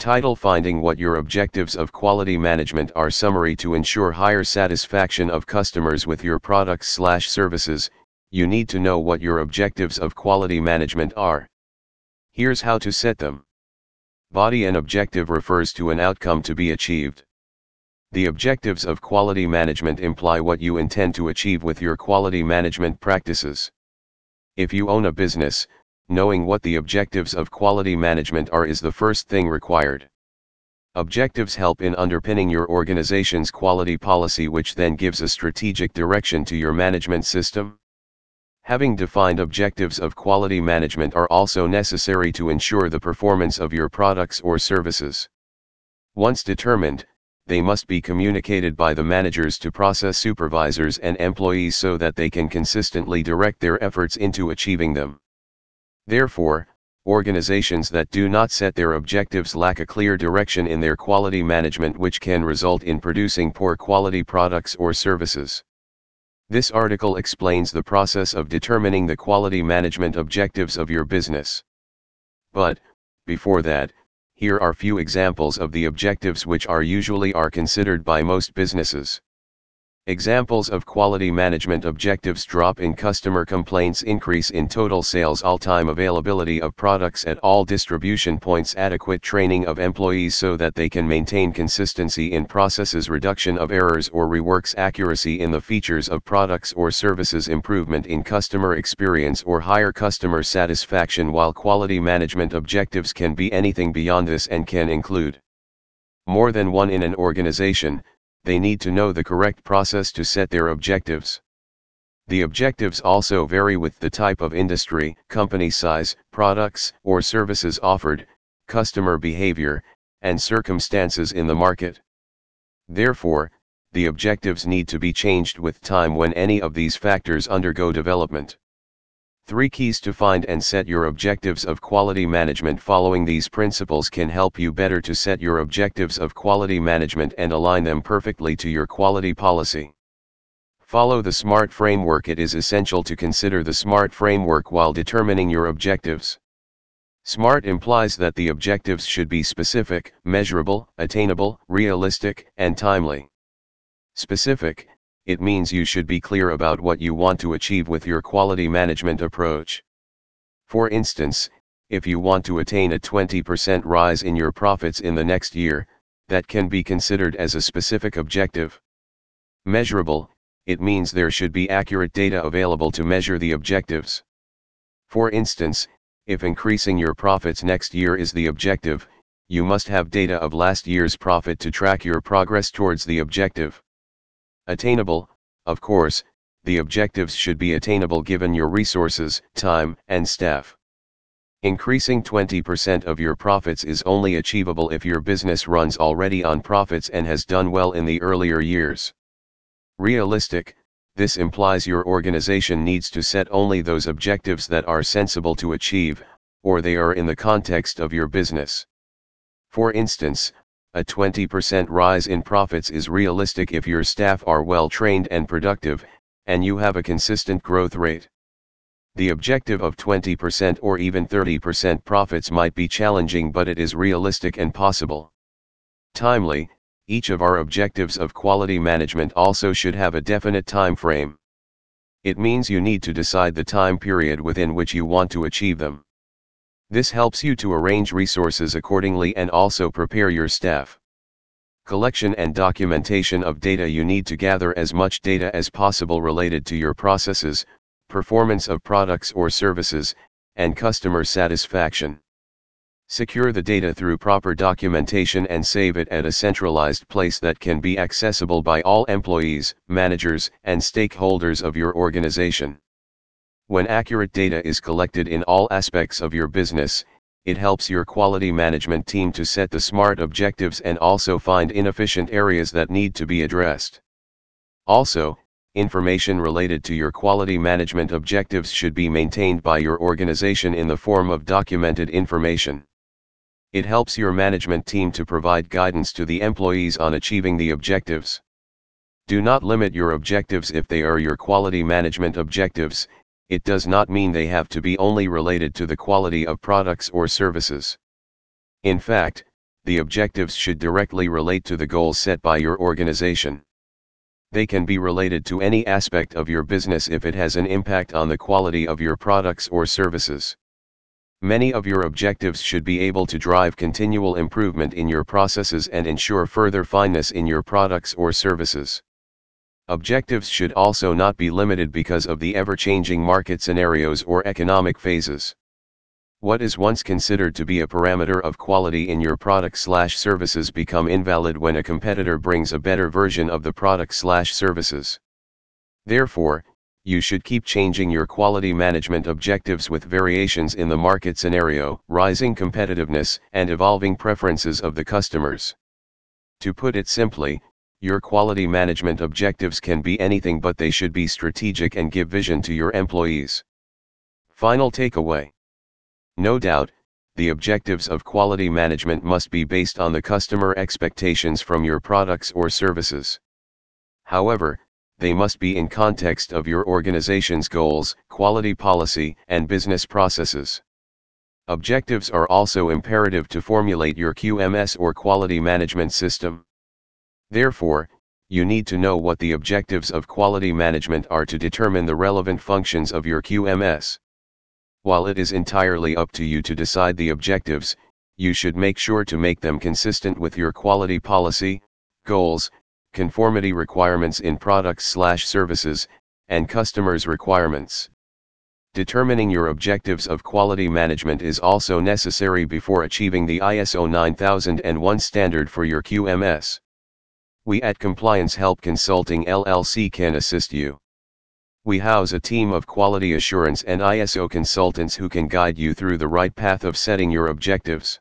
Title Finding what your objectives of quality management are summary to ensure higher satisfaction of customers with your products slash services, you need to know what your objectives of quality management are. Here's how to set them. Body and objective refers to an outcome to be achieved. The objectives of quality management imply what you intend to achieve with your quality management practices. If you own a business, knowing what the objectives of quality management are is the first thing required. Objectives help in underpinning your organization's quality policy, which then gives a strategic direction to your management system. Having defined objectives of quality management are also necessary to ensure the performance of your products or services. Once determined, they must be communicated by the managers to process supervisors and employees so that they can consistently direct their efforts into achieving them. Therefore, organizations that do not set their objectives lack a clear direction in their quality management which can result in producing poor quality products or services. This article explains the process of determining the quality management objectives of your business. But, before that, here are few examples of the objectives which are usually are considered by most businesses. Examples of quality management objectives drop in customer complaints increase in total sales all-time availability of products at all distribution points adequate training of employees so that they can maintain consistency in processes reduction of errors or reworks accuracy in the features of products or services improvement in customer experience or higher customer satisfaction while quality management objectives can be anything beyond this and can include more than one in an organization, they need to know the correct process to set their objectives. The objectives also vary with the type of industry, company size, products or services offered, customer behavior, and circumstances in the market. Therefore, the objectives need to be changed with time when any of these factors undergo development. Three keys to find and set your objectives of quality management following these principles can help you better to set your objectives of quality management and align them perfectly to your quality policy. Follow the SMART framework. It is essential to consider the SMART framework while determining your objectives. SMART implies that the objectives should be specific, measurable, attainable, realistic, and timely. Specific, it means you should be clear about what you want to achieve with your quality management approach. For instance, if you want to attain a 20% rise in your profits in the next year, that can be considered as a specific objective. Measurable, it means there should be accurate data available to measure the objectives. For instance, if increasing your profits next year is the objective, you must have data of last year's profit to track your progress towards the objective. Attainable, of course, the objectives should be attainable given your resources, time, and staff. Increasing 20% of your profits is only achievable if your business runs already on profits and has done well in the earlier years. Realistic, this implies your organization needs to set only those objectives that are sensible to achieve, or they are in the context of your business. For instance, a 20% rise in profits is realistic if your staff are well trained and productive, and you have a consistent growth rate. The objective of 20% or even 30% profits might be challenging, but it is realistic and possible. Timely, each of our objectives of quality management also should have a definite time frame. It means you need to decide the time period within which you want to achieve them. This helps you to arrange resources accordingly and also prepare your staff. Collection and documentation of data You need to gather as much data as possible related to your processes, performance of products or services, and customer satisfaction. Secure the data through proper documentation and save it at a centralized place that can be accessible by all employees, managers, and stakeholders of your organization. When accurate data is collected in all aspects of your business, it helps your quality management team to set the smart objectives and also find inefficient areas that need to be addressed. Also, information related to your quality management objectives should be maintained by your organization in the form of documented information. It helps your management team to provide guidance to the employees on achieving the objectives. Do not limit your objectives if they are your quality management objectives, it does not mean they have to be only related to the quality of products or services. In fact, the objectives should directly relate to the goals set by your organization. They can be related to any aspect of your business if it has an impact on the quality of your products or services. Many of your objectives should be able to drive continual improvement in your processes and ensure further fineness in your products or services. Objectives should also not be limited because of the ever-changing market scenarios or economic phases. What is once considered to be a parameter of quality in your product slash services become invalid when a competitor brings a better version of the product slash services. Therefore, you should keep changing your quality management objectives with variations in the market scenario, rising competitiveness, and evolving preferences of the customers. To put it simply, your quality management objectives can be anything but they should be strategic and give vision to your employees. Final takeaway. No doubt, the objectives of quality management must be based on the customer expectations from your products or services. However, they must be in context of your organization's goals, quality policy, and business processes. Objectives are also imperative to formulate your QMS or quality management system. Therefore, you need to know what the objectives of quality management are to determine the relevant functions of your QMS. While it is entirely up to you to decide the objectives, you should make sure to make them consistent with your quality policy, goals, conformity requirements in products/services, and customers' requirements. Determining your objectives of quality management is also necessary before achieving the ISO 9001 standard for your QMS. We at Compliance Help Consulting LLC can assist you. We house a team of quality assurance and ISO consultants who can guide you through the right path of setting your objectives.